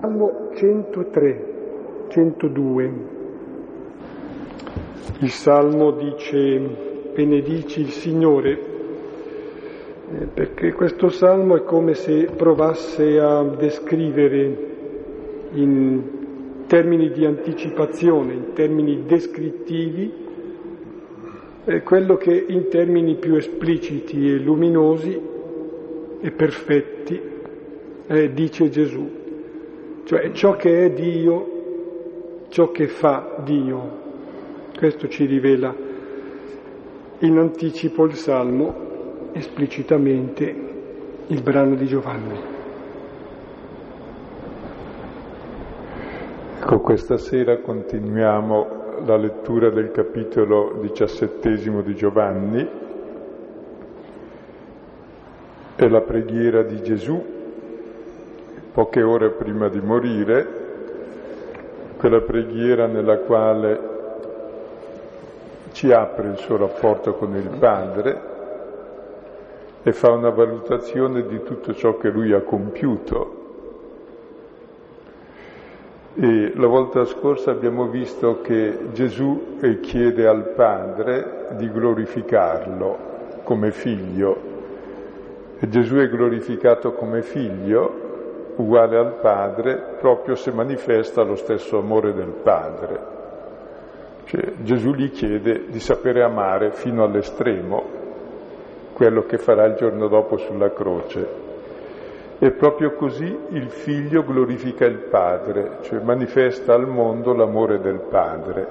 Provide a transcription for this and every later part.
Salmo 103, 102. Il Salmo dice benedici il Signore, eh, perché questo Salmo è come se provasse a descrivere in termini di anticipazione, in termini descrittivi, quello che in termini più espliciti e luminosi e perfetti eh, dice Gesù cioè ciò che è Dio, ciò che fa Dio. Questo ci rivela in anticipo il Salmo, esplicitamente il brano di Giovanni. Ecco, questa sera continuiamo la lettura del capitolo diciassettesimo di Giovanni e la preghiera di Gesù poche ore prima di morire, quella preghiera nella quale ci apre il suo rapporto con il Padre e fa una valutazione di tutto ciò che lui ha compiuto. E la volta scorsa abbiamo visto che Gesù chiede al Padre di glorificarlo come figlio. E Gesù è glorificato come figlio uguale al Padre proprio se manifesta lo stesso amore del Padre. Cioè, Gesù gli chiede di sapere amare fino all'estremo quello che farà il giorno dopo sulla croce. E proprio così il figlio glorifica il Padre, cioè manifesta al mondo l'amore del Padre.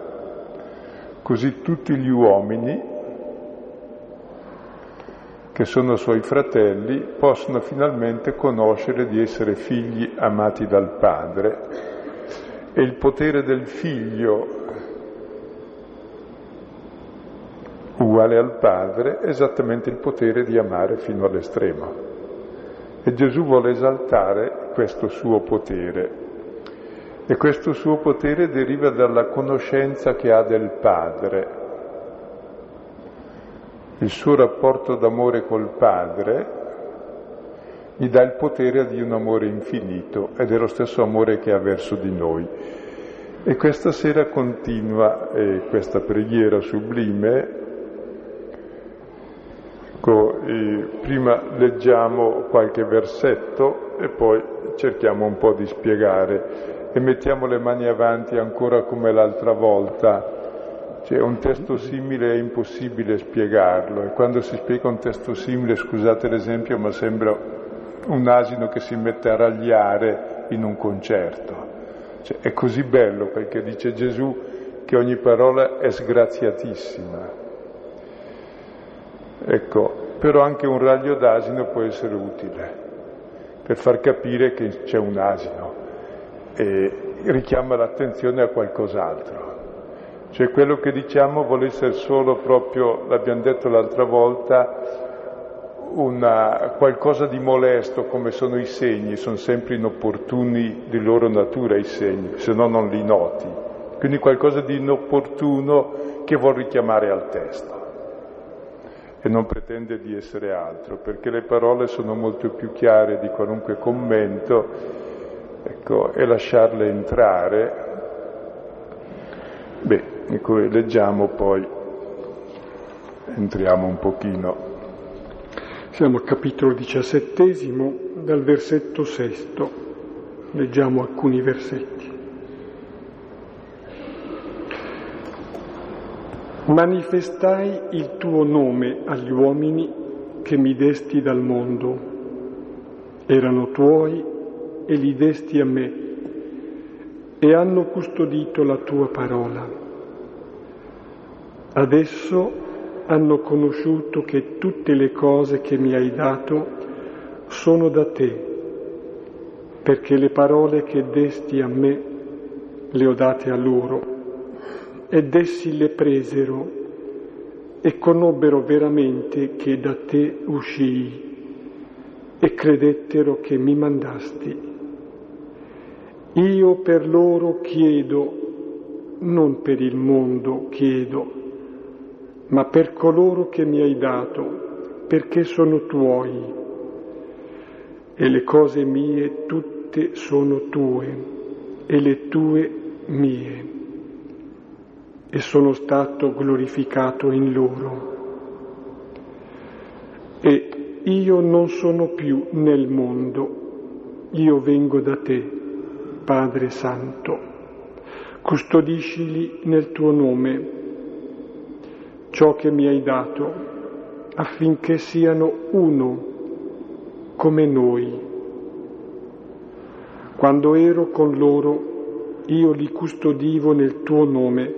Così tutti gli uomini che sono suoi fratelli, possono finalmente conoscere di essere figli amati dal Padre. E il potere del figlio uguale al Padre è esattamente il potere di amare fino all'estremo. E Gesù vuole esaltare questo suo potere. E questo suo potere deriva dalla conoscenza che ha del Padre, il suo rapporto d'amore col Padre gli dà il potere di un amore infinito ed è lo stesso amore che ha verso di noi. E questa sera continua eh, questa preghiera sublime. Ecco, eh, prima leggiamo qualche versetto e poi cerchiamo un po' di spiegare e mettiamo le mani avanti ancora come l'altra volta cioè un testo simile è impossibile spiegarlo e quando si spiega un testo simile, scusate l'esempio, ma sembra un asino che si mette a ragliare in un concerto. Cioè, è così bello che dice Gesù che ogni parola è sgraziatissima. Ecco, però anche un raglio d'asino può essere utile per far capire che c'è un asino e richiama l'attenzione a qualcos'altro. Cioè quello che diciamo vuole essere solo proprio, l'abbiamo detto l'altra volta, una, qualcosa di molesto come sono i segni, sono sempre inopportuni di loro natura i segni, se no non li noti. Quindi qualcosa di inopportuno che vuol richiamare al testo e non pretende di essere altro, perché le parole sono molto più chiare di qualunque commento, ecco, e lasciarle entrare. Beh, di cui leggiamo poi entriamo un pochino. Siamo al capitolo diciassettesimo, dal versetto sesto, leggiamo alcuni versetti. Manifestai il tuo nome agli uomini che mi desti dal mondo. Erano tuoi e li desti a me e hanno custodito la tua parola. Adesso hanno conosciuto che tutte le cose che mi hai dato sono da te, perché le parole che desti a me le ho date a loro, ed essi le presero e conobbero veramente che da te uscii e credettero che mi mandasti. Io per loro chiedo, non per il mondo chiedo, ma per coloro che mi hai dato, perché sono tuoi. E le cose mie tutte sono tue e le tue mie e sono stato glorificato in loro. E io non sono più nel mondo, io vengo da te, Padre Santo. Custodiscili nel tuo nome ciò che mi hai dato, affinché siano uno come noi. Quando ero con loro, io li custodivo nel tuo nome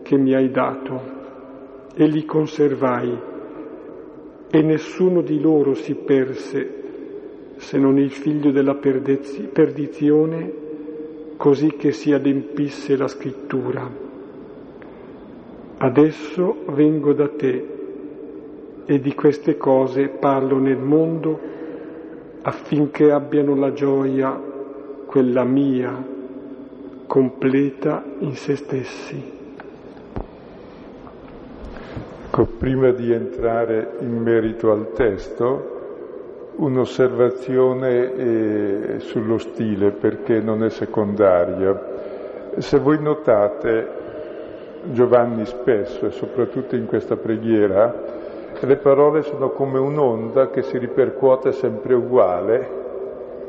che mi hai dato e li conservai e nessuno di loro si perse se non il figlio della perdizione, così che si adempisse la scrittura. Adesso vengo da te e di queste cose parlo nel mondo affinché abbiano la gioia, quella mia, completa in se stessi. Ecco, prima di entrare in merito al testo, un'osservazione eh, sullo stile perché non è secondaria. Se voi notate, Giovanni spesso e soprattutto in questa preghiera, le parole sono come un'onda che si ripercuote sempre uguale,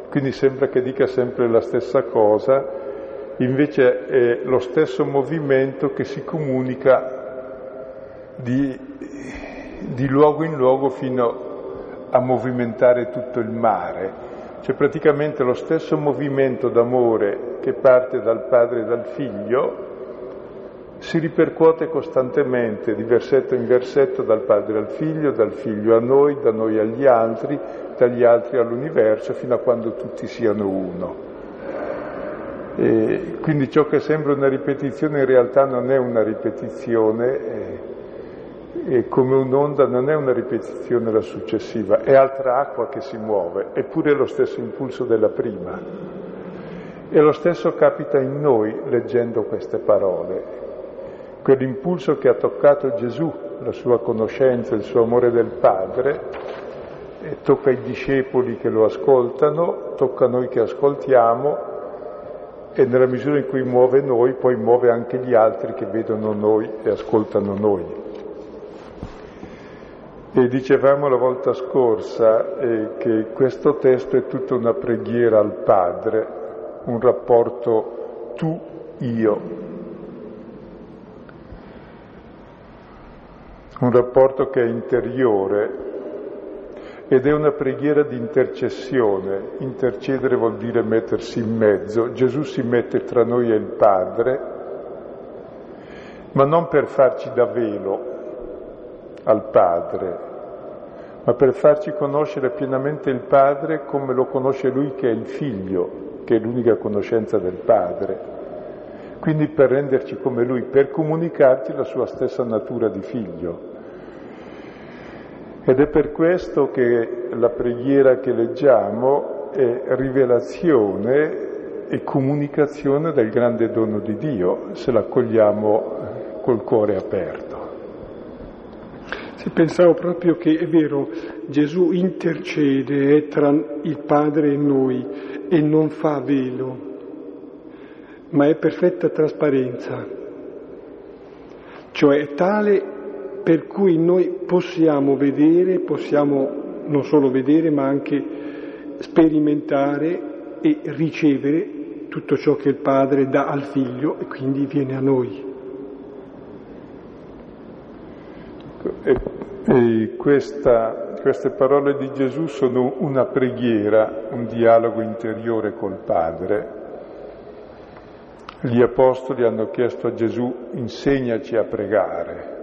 quindi sembra che dica sempre la stessa cosa, invece è lo stesso movimento che si comunica di, di luogo in luogo fino a movimentare tutto il mare. C'è praticamente lo stesso movimento d'amore che parte dal padre e dal figlio, si ripercuote costantemente di versetto in versetto dal padre al figlio, dal figlio a noi, da noi agli altri, dagli altri all'universo, fino a quando tutti siano uno. E quindi ciò che sembra una ripetizione in realtà non è una ripetizione, e come un'onda non è una ripetizione la successiva, è altra acqua che si muove, eppure è lo stesso impulso della prima. E lo stesso capita in noi leggendo queste parole quell'impulso che ha toccato Gesù, la sua conoscenza, il suo amore del Padre, tocca i discepoli che lo ascoltano, tocca noi che ascoltiamo e nella misura in cui muove noi, poi muove anche gli altri che vedono noi e ascoltano noi. E dicevamo la volta scorsa eh, che questo testo è tutta una preghiera al Padre, un rapporto tu-io, un rapporto che è interiore ed è una preghiera di intercessione. Intercedere vuol dire mettersi in mezzo. Gesù si mette tra noi e il Padre, ma non per farci da velo al Padre, ma per farci conoscere pienamente il Padre come lo conosce Lui che è il Figlio, che è l'unica conoscenza del Padre. Quindi per renderci come Lui, per comunicarci la sua stessa natura di Figlio. Ed è per questo che la preghiera che leggiamo è rivelazione e comunicazione del grande dono di Dio, se l'accogliamo col cuore aperto. Sì, pensavo proprio che è vero, Gesù intercede tra il Padre e noi e non fa velo, ma è perfetta trasparenza, cioè è tale per cui noi possiamo vedere, possiamo non solo vedere, ma anche sperimentare e ricevere tutto ciò che il Padre dà al Figlio e quindi viene a noi. E, e questa, queste parole di Gesù sono una preghiera, un dialogo interiore col Padre. Gli Apostoli hanno chiesto a Gesù insegnaci a pregare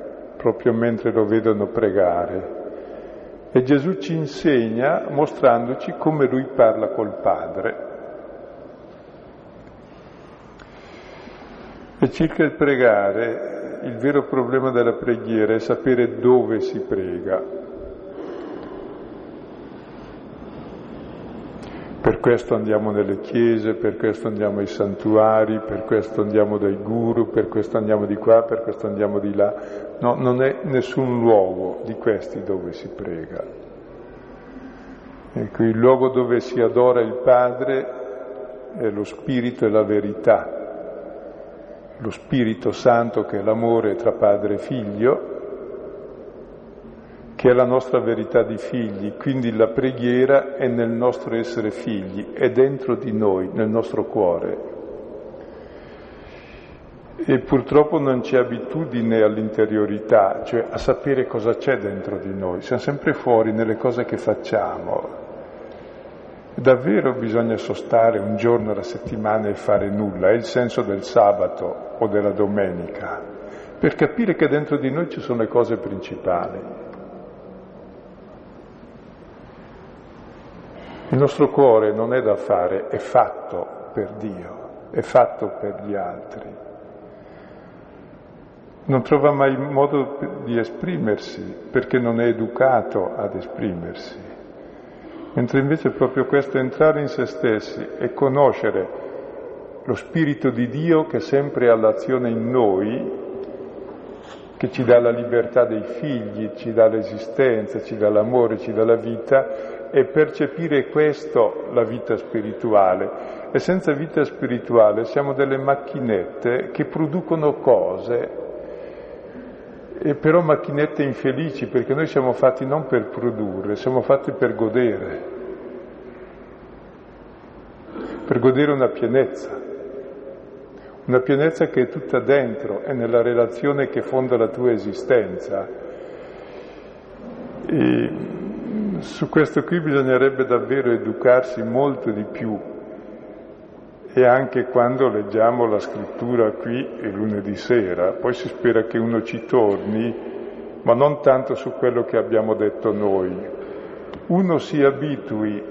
proprio mentre lo vedono pregare. E Gesù ci insegna mostrandoci come lui parla col Padre. E circa il pregare, il vero problema della preghiera è sapere dove si prega. Per questo andiamo nelle chiese, per questo andiamo ai santuari, per questo andiamo dai guru, per questo andiamo di qua, per questo andiamo di là. No, non è nessun luogo di questi dove si prega. Ecco, il luogo dove si adora il Padre è lo Spirito e la verità, lo Spirito Santo che è l'amore tra padre e figlio, che è la nostra verità di figli, quindi la preghiera è nel nostro essere figli, è dentro di noi, nel nostro cuore. E purtroppo non c'è abitudine all'interiorità, cioè a sapere cosa c'è dentro di noi, siamo sempre fuori nelle cose che facciamo. Davvero bisogna sostare un giorno alla settimana e fare nulla, è il senso del sabato o della domenica, per capire che dentro di noi ci sono le cose principali. Il nostro cuore non è da fare, è fatto per Dio, è fatto per gli altri. Non trova mai modo di esprimersi perché non è educato ad esprimersi. Mentre invece proprio questo entrare in se stessi e conoscere lo Spirito di Dio che sempre è all'azione in noi, che ci dà la libertà dei figli, ci dà l'esistenza, ci dà l'amore, ci dà la vita, e percepire questo la vita spirituale. E senza vita spirituale siamo delle macchinette che producono cose, e però macchinette infelici, perché noi siamo fatti non per produrre, siamo fatti per godere, per godere una pienezza, una pienezza che è tutta dentro, è nella relazione che fonda la tua esistenza. E su questo qui bisognerebbe davvero educarsi molto di più e anche quando leggiamo la scrittura qui il lunedì sera, poi si spera che uno ci torni, ma non tanto su quello che abbiamo detto noi. Uno si abitui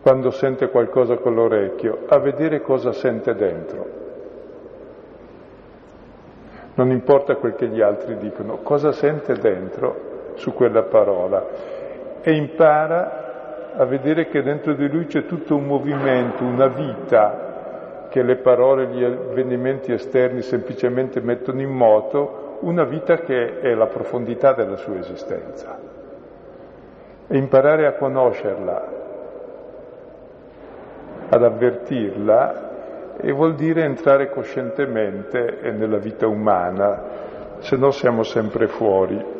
quando sente qualcosa con l'orecchio a vedere cosa sente dentro. Non importa quel che gli altri dicono, cosa sente dentro su quella parola e impara a vedere che dentro di lui c'è tutto un movimento, una vita che le parole, gli avvenimenti esterni semplicemente mettono in moto, una vita che è la profondità della sua esistenza. E imparare a conoscerla, ad avvertirla, e vuol dire entrare coscientemente nella vita umana, se no siamo sempre fuori.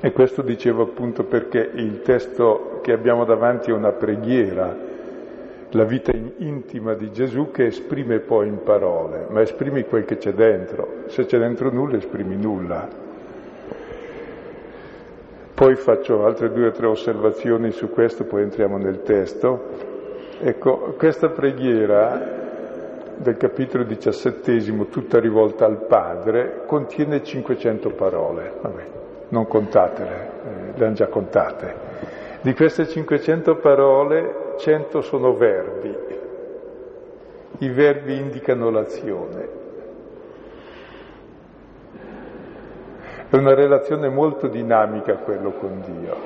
E questo dicevo appunto perché il testo che abbiamo davanti è una preghiera, la vita intima di Gesù che esprime poi in parole, ma esprimi quel che c'è dentro. Se c'è dentro nulla, esprimi nulla. Poi faccio altre due o tre osservazioni su questo, poi entriamo nel testo. Ecco, questa preghiera del capitolo diciassettesimo, tutta rivolta al Padre, contiene 500 parole. Vabbè non contatele, eh, le hanno già contate. Di queste 500 parole, 100 sono verbi. I verbi indicano l'azione. È una relazione molto dinamica quello con Dio.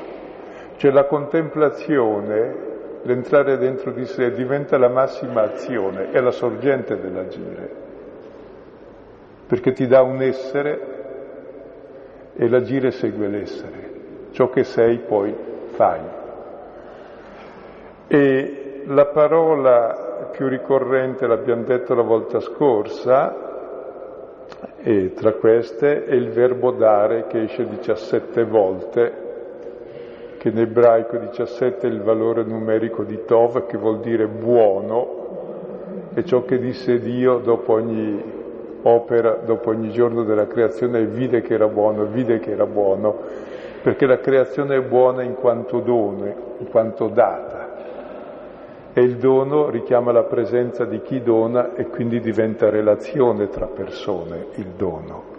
Cioè la contemplazione, l'entrare dentro di sé, diventa la massima azione, è la sorgente dell'agire, perché ti dà un essere e l'agire segue l'essere. Ciò che sei poi fai. E la parola più ricorrente, l'abbiamo detto la volta scorsa, e tra queste è il verbo dare che esce 17 volte, che in ebraico 17 è il valore numerico di Tov, che vuol dire buono, e ciò che disse Dio dopo ogni opera dopo ogni giorno della creazione e vide che era buono, vide che era buono, perché la creazione è buona in quanto dono, in quanto data. E il dono richiama la presenza di chi dona e quindi diventa relazione tra persone, il dono.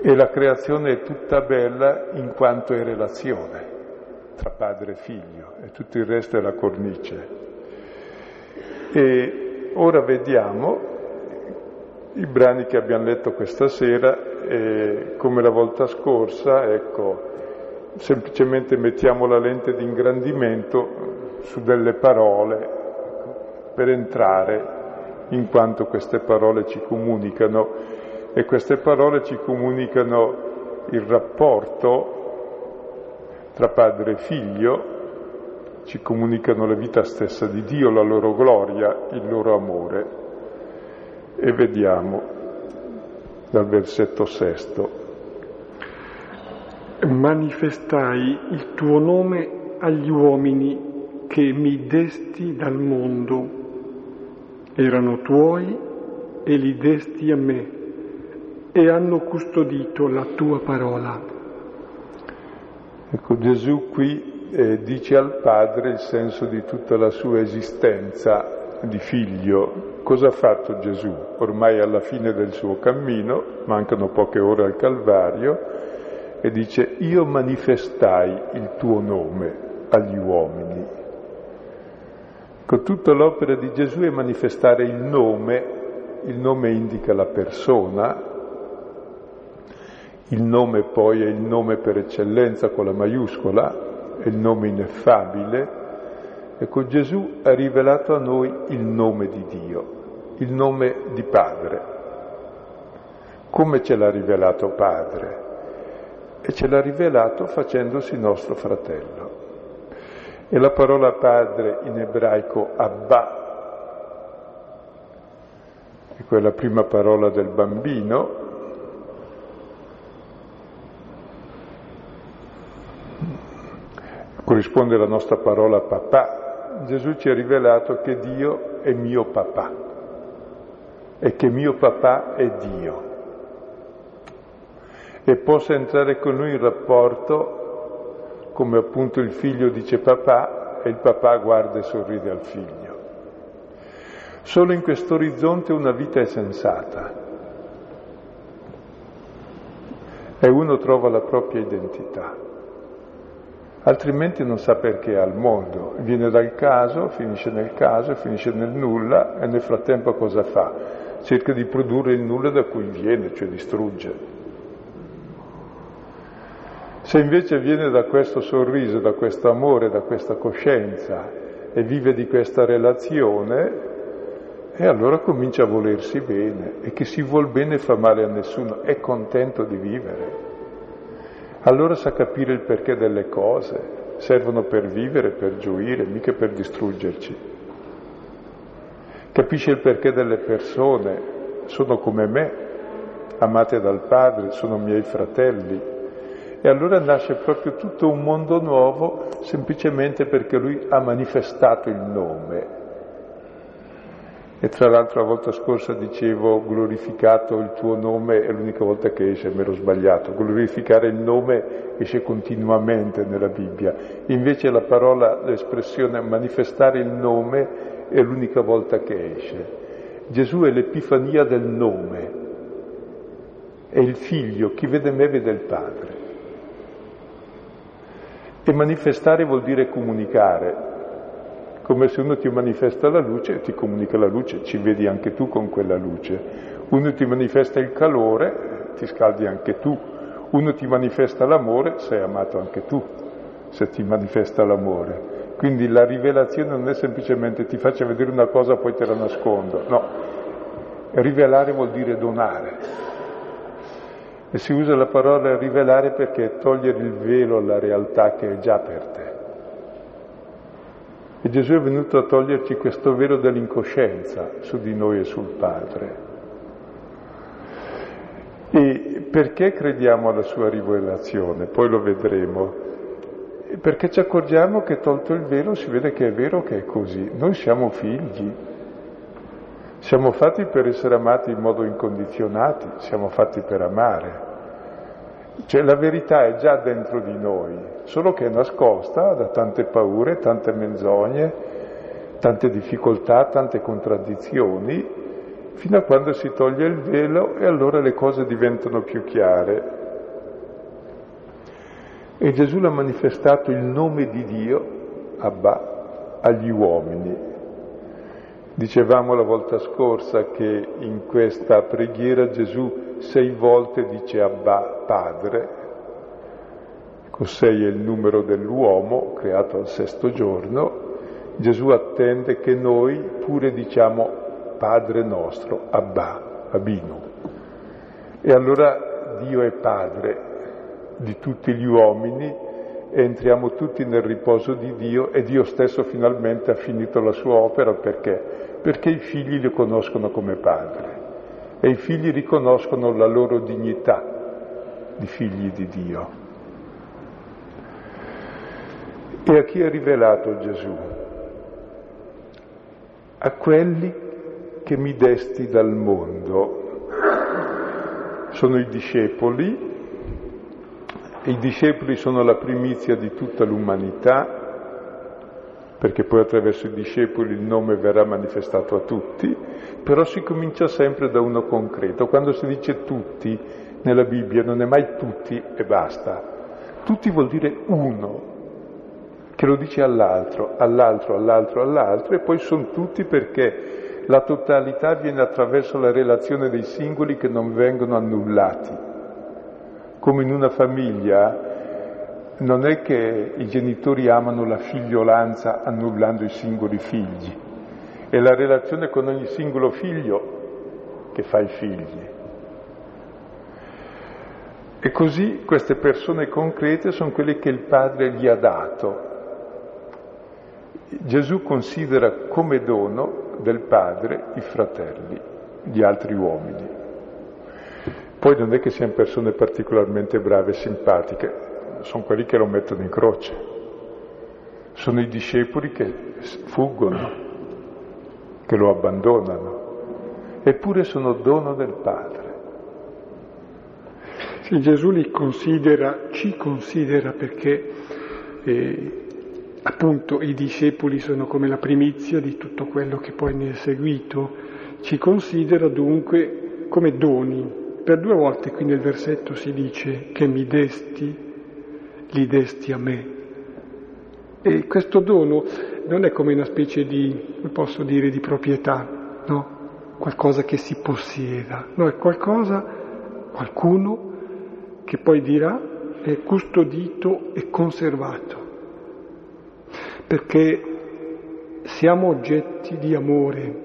E la creazione è tutta bella in quanto è relazione tra padre e figlio e tutto il resto è la cornice. E ora vediamo i brani che abbiamo letto questa sera, eh, come la volta scorsa, ecco, semplicemente mettiamo la lente di ingrandimento su delle parole ecco, per entrare in quanto queste parole ci comunicano e queste parole ci comunicano il rapporto tra padre e figlio, ci comunicano la vita stessa di Dio, la loro gloria, il loro amore. E vediamo dal versetto sesto. Manifestai il tuo nome agli uomini che mi desti dal mondo. Erano tuoi e li desti a me e hanno custodito la tua parola. Ecco, Gesù qui eh, dice al Padre il senso di tutta la sua esistenza di figlio. Cosa ha fatto Gesù? Ormai alla fine del suo cammino, mancano poche ore al Calvario, e dice io manifestai il tuo nome agli uomini. Con tutta l'opera di Gesù è manifestare il nome, il nome indica la persona, il nome poi è il nome per eccellenza con la maiuscola, è il nome ineffabile. Ecco, Gesù ha rivelato a noi il nome di Dio, il nome di Padre. Come ce l'ha rivelato Padre? E ce l'ha rivelato facendosi nostro fratello. E la parola padre in ebraico Abba, è quella prima parola del bambino, corrisponde alla nostra parola papà. Gesù ci ha rivelato che Dio è mio papà e che mio papà è Dio. E possa entrare con lui in rapporto come appunto il figlio dice papà e il papà guarda e sorride al figlio. Solo in questo orizzonte una vita è sensata e uno trova la propria identità altrimenti non sa perché è al mondo, viene dal caso, finisce nel caso, finisce nel nulla e nel frattempo cosa fa? Cerca di produrre il nulla da cui viene, cioè distrugge. Se invece viene da questo sorriso, da questo amore, da questa coscienza e vive di questa relazione, e allora comincia a volersi bene e chi si vuol bene fa male a nessuno, è contento di vivere allora sa capire il perché delle cose, servono per vivere, per gioire, mica per distruggerci. Capisce il perché delle persone, sono come me, amate dal Padre, sono miei fratelli. E allora nasce proprio tutto un mondo nuovo semplicemente perché lui ha manifestato il nome, e tra l'altro la volta scorsa dicevo glorificato il tuo nome è l'unica volta che esce, mi ero sbagliato. Glorificare il nome esce continuamente nella Bibbia. Invece la parola, l'espressione manifestare il nome è l'unica volta che esce. Gesù è l'epifania del nome, è il figlio, chi vede me vede il Padre. E manifestare vuol dire comunicare, come se uno ti manifesta la luce ti comunica la luce, ci vedi anche tu con quella luce. Uno ti manifesta il calore, ti scaldi anche tu. Uno ti manifesta l'amore, sei amato anche tu, se ti manifesta l'amore. Quindi la rivelazione non è semplicemente ti faccio vedere una cosa poi te la nascondo, no. Rivelare vuol dire donare. E si usa la parola rivelare perché è togliere il velo alla realtà che è già per te. E Gesù è venuto a toglierci questo velo dell'incoscienza su di noi e sul Padre. E perché crediamo alla sua rivelazione? Poi lo vedremo. Perché ci accorgiamo che tolto il velo si vede che è vero che è così. Noi siamo figli, siamo fatti per essere amati in modo incondizionato, siamo fatti per amare. Cioè la verità è già dentro di noi, solo che è nascosta da tante paure, tante menzogne, tante difficoltà, tante contraddizioni, fino a quando si toglie il velo e allora le cose diventano più chiare. E Gesù l'ha manifestato il nome di Dio, Abba, agli uomini. Dicevamo la volta scorsa che in questa preghiera Gesù sei volte dice Abba Padre, sei è il numero dell'uomo creato al sesto giorno, Gesù attende che noi pure diciamo Padre nostro, Abba, Abino. E allora Dio è Padre di tutti gli uomini e entriamo tutti nel riposo di Dio e Dio stesso finalmente ha finito la sua opera perché? Perché i figli lo conoscono come padre e i figli riconoscono la loro dignità di figli di Dio. E a chi è rivelato Gesù? A quelli che mi desti dal mondo. Sono i discepoli, i discepoli sono la primizia di tutta l'umanità, perché poi attraverso i discepoli il nome verrà manifestato a tutti, però si comincia sempre da uno concreto. Quando si dice tutti nella Bibbia non è mai tutti e basta. Tutti vuol dire uno, che lo dice all'altro, all'altro, all'altro, all'altro, e poi sono tutti perché la totalità viene attraverso la relazione dei singoli che non vengono annullati come in una famiglia, non è che i genitori amano la figliolanza annullando i singoli figli, è la relazione con ogni singolo figlio che fa i figli. E così queste persone concrete sono quelle che il Padre gli ha dato. Gesù considera come dono del Padre i fratelli, gli altri uomini. Poi non è che siano persone particolarmente brave e simpatiche, sono quelli che lo mettono in croce, sono i discepoli che fuggono, che lo abbandonano, eppure sono dono del Padre. Sì, Gesù li considera, ci considera perché eh, appunto i discepoli sono come la primizia di tutto quello che poi ne è seguito, ci considera dunque come doni, per due volte qui nel versetto si dice che mi desti, li desti a me. E questo dono non è come una specie di, posso dire, di proprietà, no? Qualcosa che si possieda, no, è qualcosa, qualcuno che poi dirà è custodito e conservato. Perché siamo oggetti di amore,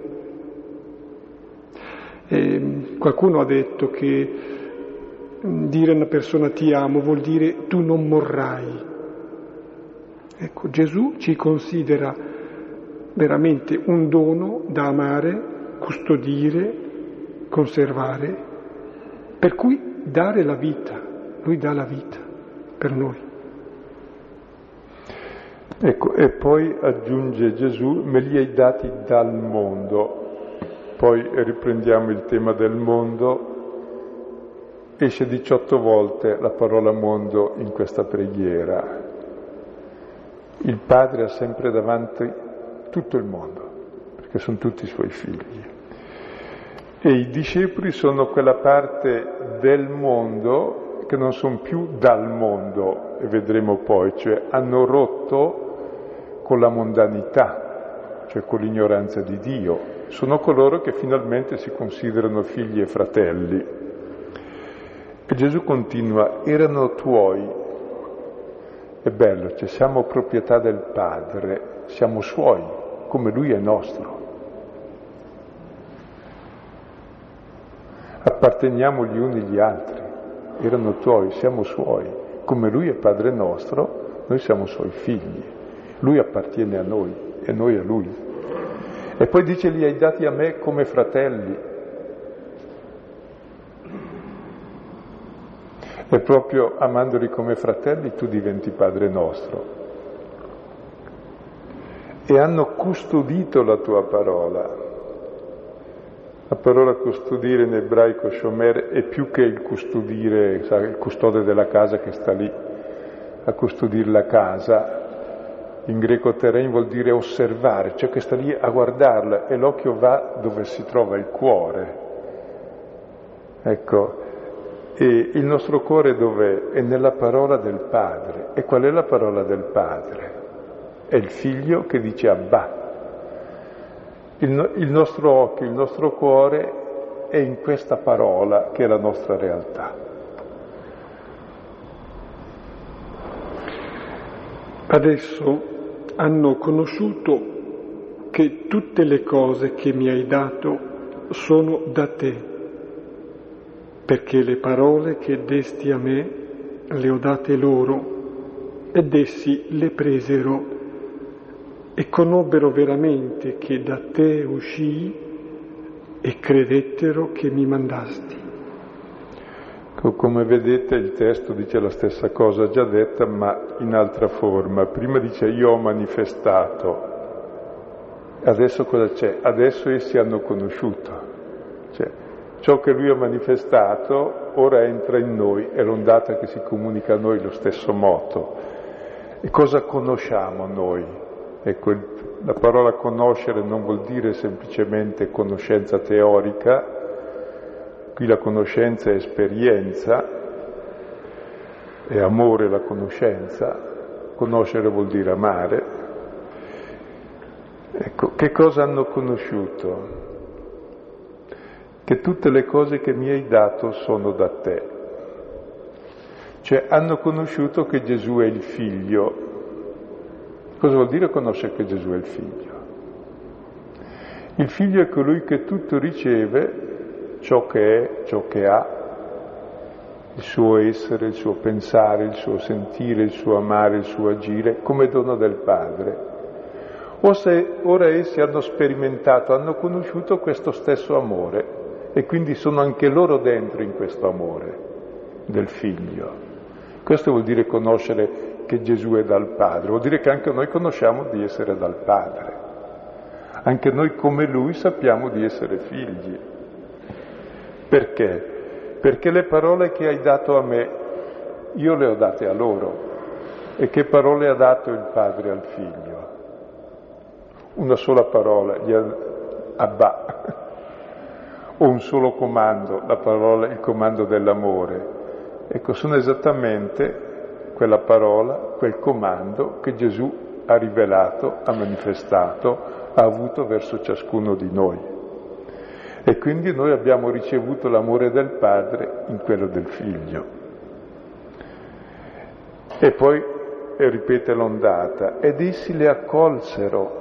eh, qualcuno ha detto che mm, dire a una persona ti amo vuol dire tu non morrai. Ecco, Gesù ci considera veramente un dono da amare, custodire, conservare, per cui dare la vita. Lui dà la vita per noi. Ecco, e poi aggiunge Gesù, me li hai dati dal mondo, poi riprendiamo il tema del mondo, esce 18 volte la parola mondo in questa preghiera. Il Padre ha sempre davanti tutto il mondo, perché sono tutti i suoi figli. E i discepoli sono quella parte del mondo che non sono più dal mondo, e vedremo poi, cioè hanno rotto con la mondanità, cioè con l'ignoranza di Dio, sono coloro che finalmente si considerano figli e fratelli. E Gesù continua, erano tuoi. È bello, cioè siamo proprietà del Padre, siamo suoi, come Lui è nostro. Apparteniamo gli uni agli altri, erano tuoi, siamo suoi, come Lui è Padre nostro, noi siamo suoi figli. Lui appartiene a noi e noi a Lui. E poi dice li hai dati a me come fratelli. E proprio amandoli come fratelli tu diventi Padre nostro. E hanno custodito la tua parola. La parola custodire in ebraico shomer è più che il custodire, il custode della casa che sta lì a custodire la casa, in greco terrain vuol dire osservare, cioè che sta lì a guardarla e l'occhio va dove si trova il cuore. Ecco, e il nostro cuore dov'è? È nella parola del Padre. E qual è la parola del Padre? È il figlio che dice Abba. Il, il nostro occhio, il nostro cuore è in questa parola che è la nostra realtà. Adesso hanno conosciuto che tutte le cose che mi hai dato sono da te, perché le parole che desti a me le ho date loro ed essi le presero e conobbero veramente che da te uscii e credettero che mi mandasti. Come vedete il testo dice la stessa cosa già detta ma in altra forma. Prima dice io ho manifestato, adesso cosa c'è? Adesso essi hanno conosciuto. Cioè, ciò che lui ha manifestato ora entra in noi, è l'ondata che si comunica a noi lo stesso moto. E cosa conosciamo noi? Ecco, la parola conoscere non vuol dire semplicemente conoscenza teorica, Qui la conoscenza è esperienza, è amore la conoscenza, conoscere vuol dire amare. Ecco, che cosa hanno conosciuto? Che tutte le cose che mi hai dato sono da te. Cioè hanno conosciuto che Gesù è il figlio. Cosa vuol dire conoscere che Gesù è il figlio? Il figlio è colui che tutto riceve ciò che è, ciò che ha, il suo essere, il suo pensare, il suo sentire, il suo amare, il suo agire, come dono del Padre. O se ora essi hanno sperimentato, hanno conosciuto questo stesso amore e quindi sono anche loro dentro in questo amore del Figlio. Questo vuol dire conoscere che Gesù è dal Padre, vuol dire che anche noi conosciamo di essere dal Padre. Anche noi come Lui sappiamo di essere figli. Perché? Perché le parole che hai dato a me, io le ho date a loro. E che parole ha dato il padre al figlio? Una sola parola, gli Abba, o un solo comando, la parola, il comando dell'amore. Ecco, sono esattamente quella parola, quel comando che Gesù ha rivelato, ha manifestato, ha avuto verso ciascuno di noi. E quindi noi abbiamo ricevuto l'amore del Padre in quello del Figlio. E poi ripete l'ondata, ed essi le accolsero.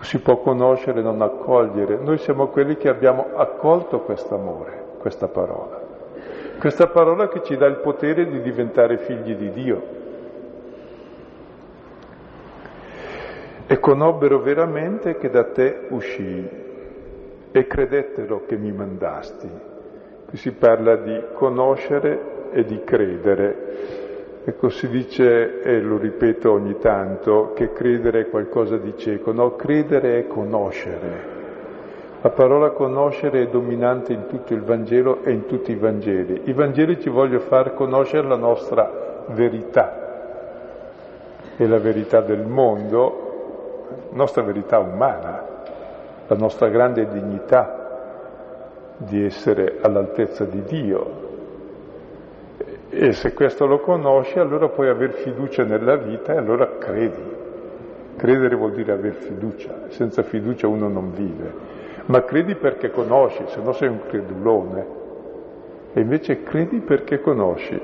Si può conoscere e non accogliere. Noi siamo quelli che abbiamo accolto questo amore, questa parola. Questa parola che ci dà il potere di diventare figli di Dio. E conobbero veramente che da te uscii e credettero che mi mandasti. Qui si parla di conoscere e di credere. Ecco, si dice, e lo ripeto ogni tanto, che credere è qualcosa di cieco. No, credere è conoscere. La parola conoscere è dominante in tutto il Vangelo e in tutti i Vangeli. I Vangeli ci vogliono far conoscere la nostra verità e la verità del mondo nostra verità umana, la nostra grande dignità di essere all'altezza di Dio. E se questo lo conosci, allora puoi avere fiducia nella vita e allora credi. Credere vuol dire avere fiducia, senza fiducia uno non vive. Ma credi perché conosci, se no sei un credulone. E invece credi perché conosci.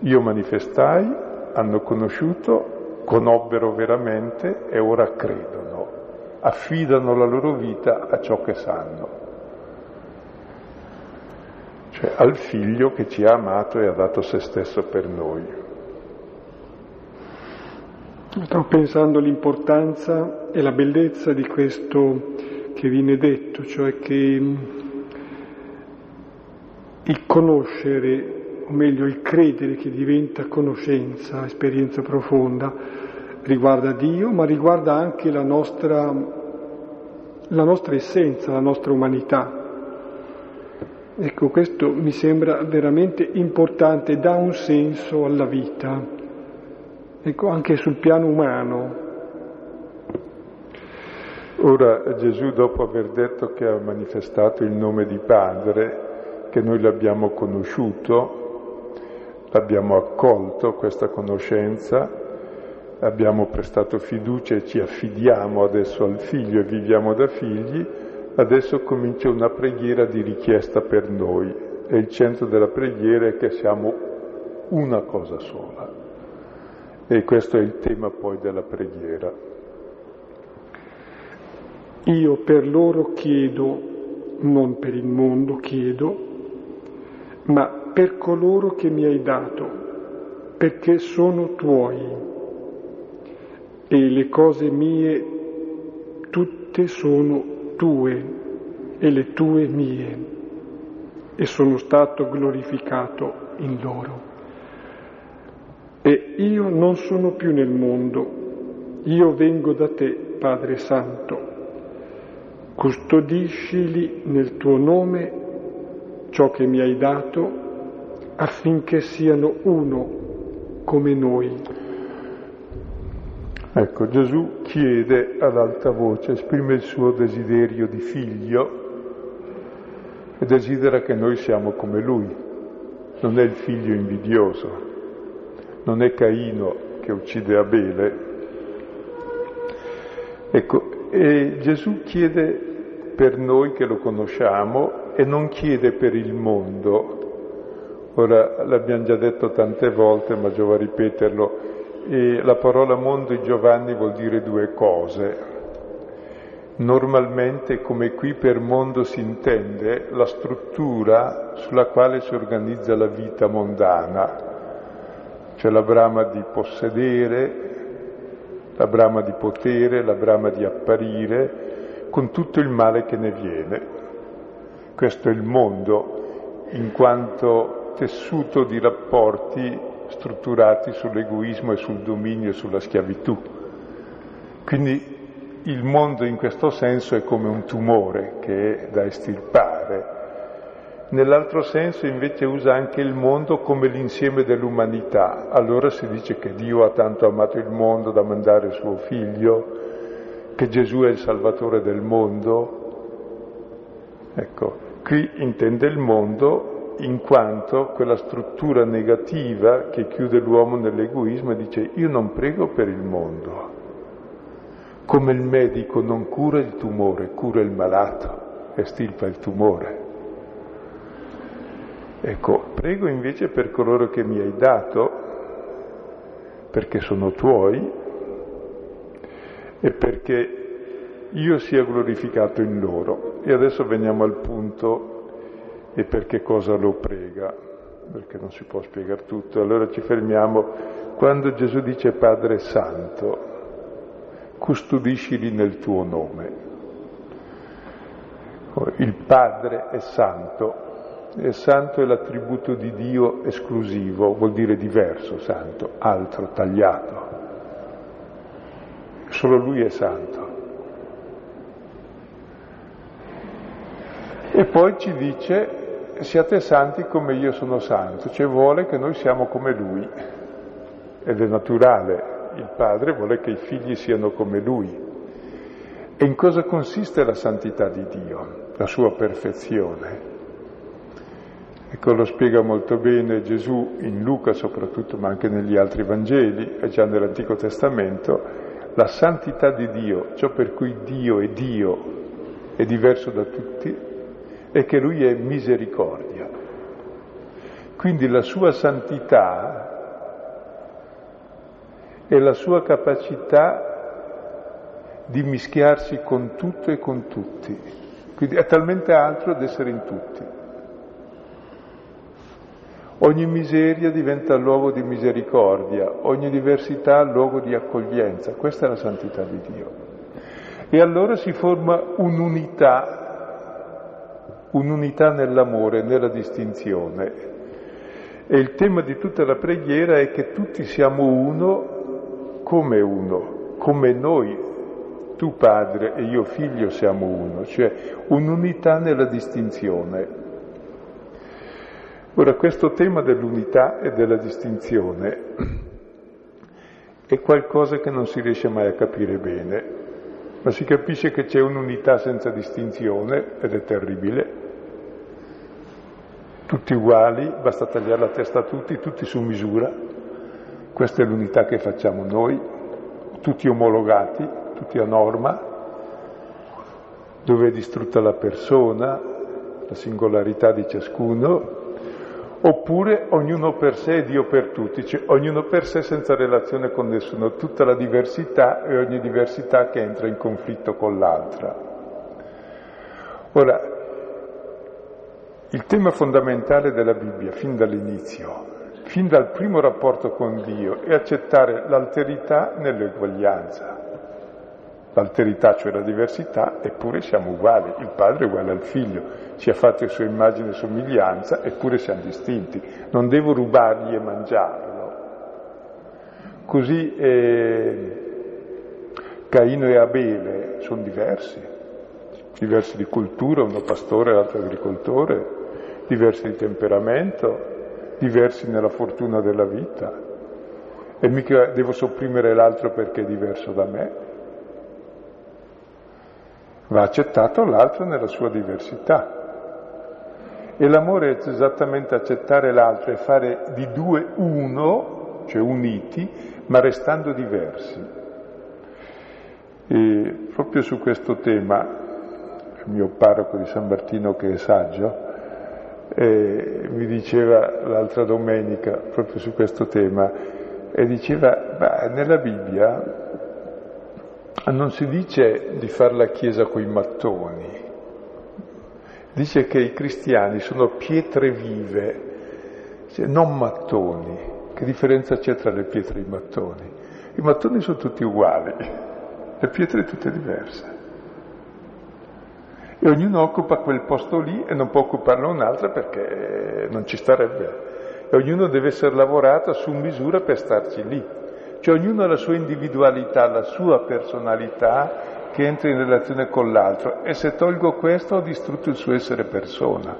Io manifestai, hanno conosciuto, conobbero veramente e ora credono, affidano la loro vita a ciò che sanno, cioè al figlio che ci ha amato e ha dato se stesso per noi. Stavo pensando all'importanza e la bellezza di questo che viene detto, cioè che il conoscere o meglio il credere che diventa conoscenza, esperienza profonda, riguarda Dio, ma riguarda anche la nostra, la nostra essenza, la nostra umanità. Ecco, questo mi sembra veramente importante, dà un senso alla vita, ecco, anche sul piano umano. Ora Gesù, dopo aver detto che ha manifestato il nome di Padre, che noi l'abbiamo conosciuto, L'abbiamo accolto questa conoscenza, abbiamo prestato fiducia e ci affidiamo adesso al figlio e viviamo da figli, adesso comincia una preghiera di richiesta per noi e il centro della preghiera è che siamo una cosa sola. E questo è il tema poi della preghiera. Io per loro chiedo, non per il mondo chiedo, ma per coloro che mi hai dato, perché sono tuoi e le cose mie tutte sono tue e le tue mie e sono stato glorificato in loro. E io non sono più nel mondo, io vengo da te, Padre Santo. Custodiscili nel tuo nome ciò che mi hai dato affinché siano uno come noi. Ecco, Gesù chiede ad alta voce, esprime il suo desiderio di figlio e desidera che noi siamo come lui. Non è il figlio invidioso, non è Caino che uccide Abele. Ecco, e Gesù chiede per noi che lo conosciamo e non chiede per il mondo, Ora l'abbiamo già detto tante volte, ma giova ripeterlo, e la parola mondo in Giovanni vuol dire due cose. Normalmente, come qui per mondo si intende, la struttura sulla quale si organizza la vita mondana, cioè la brama di possedere, la brama di potere, la brama di apparire, con tutto il male che ne viene. Questo è il mondo, in quanto tessuto di rapporti strutturati sull'egoismo e sul dominio e sulla schiavitù. Quindi il mondo in questo senso è come un tumore che è da estirpare. Nell'altro senso invece usa anche il mondo come l'insieme dell'umanità. Allora si dice che Dio ha tanto amato il mondo da mandare suo figlio, che Gesù è il salvatore del mondo. Ecco, qui intende il mondo in quanto quella struttura negativa che chiude l'uomo nell'egoismo dice io non prego per il mondo, come il medico non cura il tumore, cura il malato e stilpa il tumore. Ecco, prego invece per coloro che mi hai dato, perché sono tuoi e perché io sia glorificato in loro. E adesso veniamo al punto e per che cosa lo prega, perché non si può spiegare tutto. Allora ci fermiamo quando Gesù dice Padre Santo, custodiscili nel tuo nome. Il Padre è santo, e santo è l'attributo di Dio esclusivo, vuol dire diverso, santo, altro, tagliato. Solo Lui è santo. E poi ci dice siate santi come io sono santo, cioè vuole che noi siamo come Lui. Ed è naturale, il Padre vuole che i figli siano come Lui. E in cosa consiste la santità di Dio, la sua perfezione? Ecco, lo spiega molto bene Gesù in Luca soprattutto, ma anche negli altri Vangeli e già nell'Antico Testamento, la santità di Dio, ciò per cui Dio è Dio, è diverso da tutti, è che lui è misericordia. Quindi la sua santità è la sua capacità di mischiarsi con tutto e con tutti. Quindi è talmente altro ad essere in tutti. Ogni miseria diventa luogo di misericordia, ogni diversità luogo di accoglienza. Questa è la santità di Dio. E allora si forma un'unità un'unità nell'amore, nella distinzione. E il tema di tutta la preghiera è che tutti siamo uno come uno, come noi, tu padre e io figlio siamo uno, cioè un'unità nella distinzione. Ora, questo tema dell'unità e della distinzione è qualcosa che non si riesce mai a capire bene, ma si capisce che c'è un'unità senza distinzione ed è terribile, tutti uguali, basta tagliare la testa a tutti, tutti su misura, questa è l'unità che facciamo noi, tutti omologati, tutti a norma, dove è distrutta la persona, la singolarità di ciascuno, oppure ognuno per sé e Dio per tutti, cioè ognuno per sé senza relazione con nessuno, tutta la diversità e ogni diversità che entra in conflitto con l'altra. Ora, il tema fondamentale della Bibbia, fin dall'inizio, fin dal primo rapporto con Dio e accettare l'alterità nell'eguaglianza. L'alterità, cioè la diversità, eppure siamo uguali. Il padre è uguale al figlio, ci ha fatto le sue immagini e somiglianza, eppure siamo distinti. Non devo rubargli e mangiarlo. Così eh, Caino e Abele sono diversi, diversi di cultura, uno pastore, l'altro agricoltore, diversi di temperamento, diversi nella fortuna della vita e mica devo sopprimere l'altro perché è diverso da me. Va accettato l'altro nella sua diversità. E l'amore è esattamente accettare l'altro e fare di due uno, cioè uniti, ma restando diversi. E proprio su questo tema, il mio parroco di San Martino che è saggio, eh, mi diceva l'altra domenica proprio su questo tema, e diceva, beh, nella Bibbia non si dice di fare la Chiesa coi mattoni, dice che i cristiani sono pietre vive, cioè non mattoni. Che differenza c'è tra le pietre e i mattoni? I mattoni sono tutti uguali, le pietre tutte diverse e ognuno occupa quel posto lì e non può occuparlo un altro perché non ci starebbe. E ognuno deve essere lavorato su misura per starci lì. Cioè ognuno ha la sua individualità, la sua personalità che entra in relazione con l'altro e se tolgo questo ho distrutto il suo essere persona.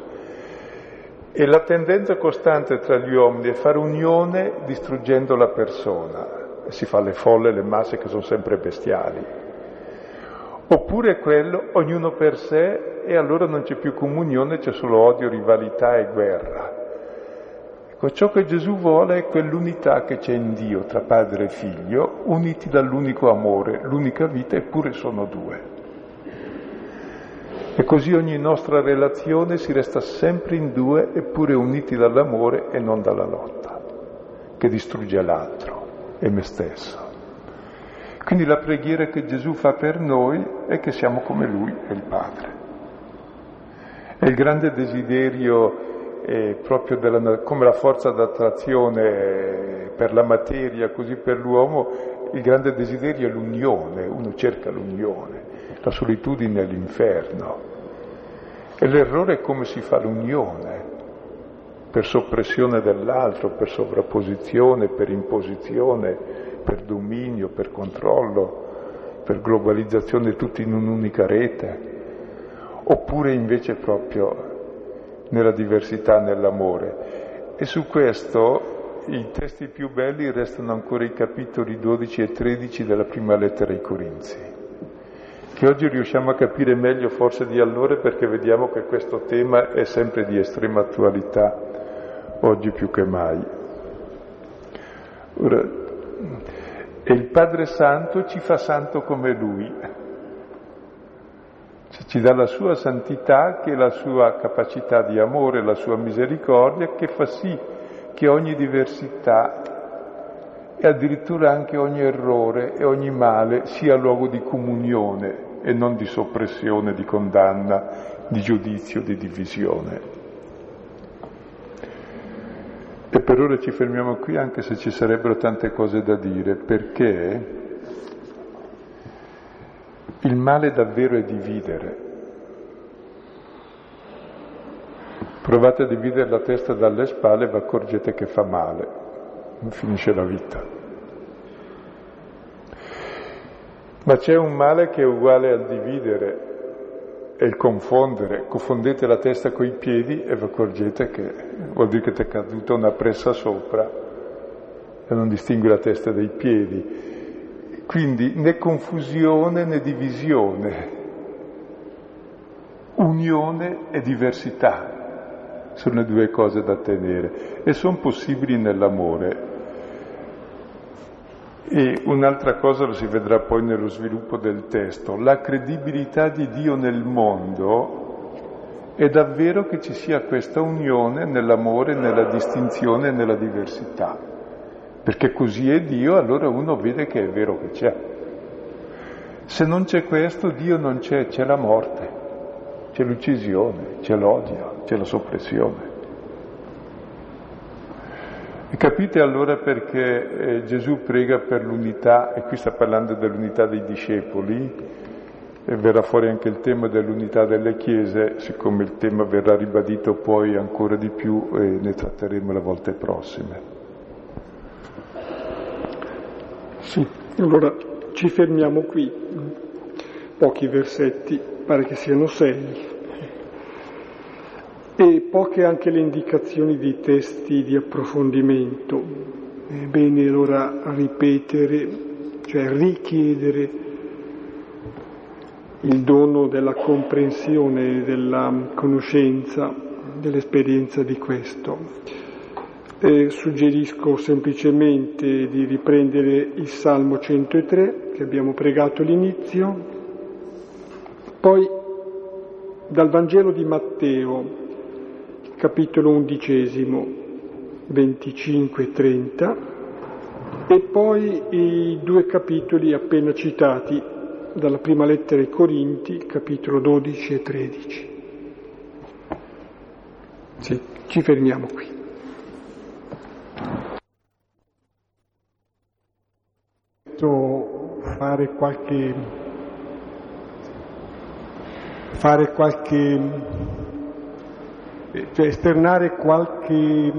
E la tendenza costante tra gli uomini è fare unione distruggendo la persona. Si fa le folle, le masse che sono sempre bestiali. Oppure quello, ognuno per sé, e allora non c'è più comunione, c'è solo odio, rivalità e guerra. Ecco, ciò che Gesù vuole è quell'unità che c'è in Dio tra padre e figlio, uniti dall'unico amore, l'unica vita, eppure sono due. E così ogni nostra relazione si resta sempre in due, eppure uniti dall'amore e non dalla lotta, che distrugge l'altro e me stesso. Quindi la preghiera che Gesù fa per noi è che siamo come Lui e il Padre. È il grande desiderio eh, proprio della, come la forza d'attrazione per la materia, così per l'uomo, il grande desiderio è l'unione, uno cerca l'unione, la solitudine è l'inferno. E l'errore è come si fa l'unione, per soppressione dell'altro, per sovrapposizione, per imposizione, per dominio, per controllo, per globalizzazione tutti in un'unica rete, oppure invece proprio nella diversità, nell'amore. E su questo i testi più belli restano ancora i capitoli 12 e 13 della prima lettera ai Corinzi, che oggi riusciamo a capire meglio forse di allora perché vediamo che questo tema è sempre di estrema attualità, oggi più che mai. Ora, e il Padre Santo ci fa santo come Lui. Cioè, ci dà la sua santità, che è la sua capacità di amore, la sua misericordia, che fa sì che ogni diversità e addirittura anche ogni errore e ogni male sia luogo di comunione e non di soppressione, di condanna, di giudizio, di divisione. E per ora ci fermiamo qui anche se ci sarebbero tante cose da dire, perché il male davvero è dividere. Provate a dividere la testa dalle spalle e vi accorgete che fa male, finisce la vita. Ma c'è un male che è uguale al dividere, è il confondere, confondete la testa coi piedi e vi accorgete che vuol dire che ti è caduta una pressa sopra e non distingui la testa dai piedi. Quindi né confusione né divisione, unione e diversità sono le due cose da tenere e sono possibili nell'amore. E un'altra cosa lo si vedrà poi nello sviluppo del testo, la credibilità di Dio nel mondo è davvero che ci sia questa unione nell'amore, nella distinzione nella diversità. Perché così è Dio, allora uno vede che è vero che c'è. Se non c'è questo, Dio non c'è, c'è la morte, c'è l'uccisione, c'è l'odio, c'è la soppressione. E capite allora perché eh, Gesù prega per l'unità, e qui sta parlando dell'unità dei discepoli, e verrà fuori anche il tema dell'unità delle chiese, siccome il tema verrà ribadito poi ancora di più e ne tratteremo le volte prossime. Sì, allora ci fermiamo qui, pochi versetti, pare che siano sei, e poche anche le indicazioni di testi di approfondimento. È bene allora ripetere, cioè richiedere il dono della comprensione, della conoscenza, dell'esperienza di questo. E suggerisco semplicemente di riprendere il Salmo 103 che abbiamo pregato all'inizio, poi dal Vangelo di Matteo, capitolo undicesimo, 25-30, e poi i due capitoli appena citati, dalla prima lettera ai Corinti, capitolo 12 e 13. Sì, ci fermiamo qui. Fare qualche, fare qualche, cioè esternare qualche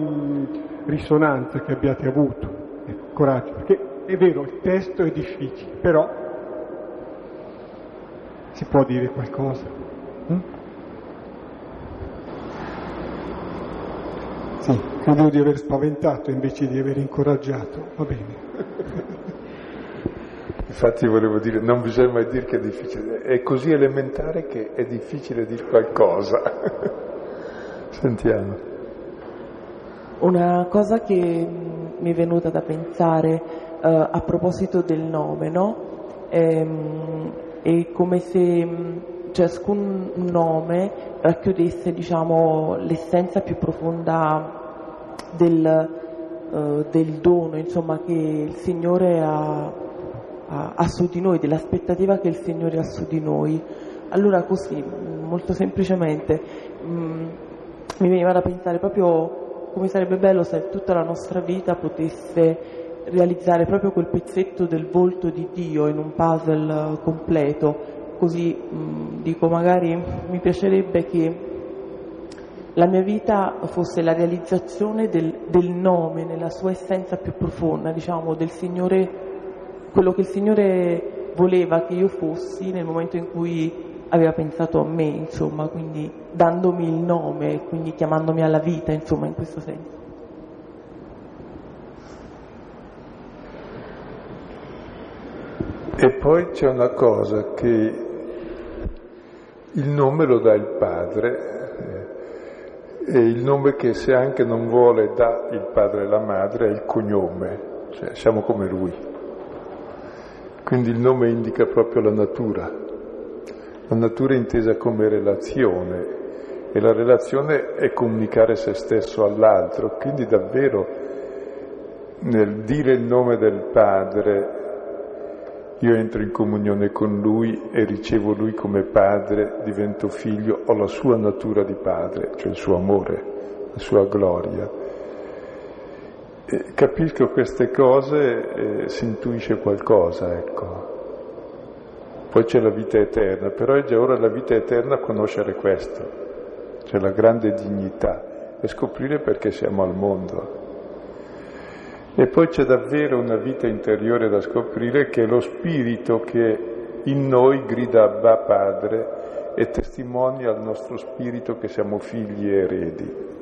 risonanza che abbiate avuto, ecco, coraggio, perché è vero, il testo è difficile, però si può dire qualcosa? Mm? Sì, credo di aver spaventato invece di aver incoraggiato. Va bene. Infatti volevo dire, non bisogna mai dire che è difficile, è così elementare che è difficile dire qualcosa. Sentiamo. Una cosa che mi è venuta da pensare uh, a proposito del nome, no? Ehm, è come se mm, ciascun nome racchiudesse diciamo, l'essenza più profonda del, uh, del dono insomma, che il Signore ha, ha, ha, su di noi, dell'aspettativa che il Signore ha su di noi. Allora così, molto semplicemente, mh, mm, mi veniva da pensare proprio come sarebbe bello se tutta la nostra vita potesse realizzare proprio quel pezzetto del volto di Dio in un puzzle completo. Così mh, dico, magari mi piacerebbe che la mia vita fosse la realizzazione del, del, nome nella sua essenza più profonda, diciamo, del Signore, quello che il Signore voleva che io fossi nel momento in cui aveva pensato a me, insomma, quindi dandomi il nome, quindi chiamandomi alla vita, insomma, in questo senso. E poi c'è una cosa che il nome lo dà il padre eh, e il nome che se anche non vuole dà il padre e la madre è il cognome, cioè siamo come lui. Quindi il nome indica proprio la natura, la natura intesa come relazione e la relazione è comunicare se stesso all'altro, quindi davvero nel dire il nome del padre io entro in comunione con Lui e ricevo Lui come padre, divento figlio, ho la sua natura di padre, cioè il suo amore, la sua gloria. E capisco queste cose e si intuisce qualcosa, ecco. Poi c'è la vita eterna, però è già ora la vita eterna conoscere questo, cioè la grande dignità e scoprire perché siamo al mondo. E poi c'è davvero una vita interiore da scoprire che è lo spirito che in noi grida Abba Padre e testimonia al nostro spirito che siamo figli e eredi.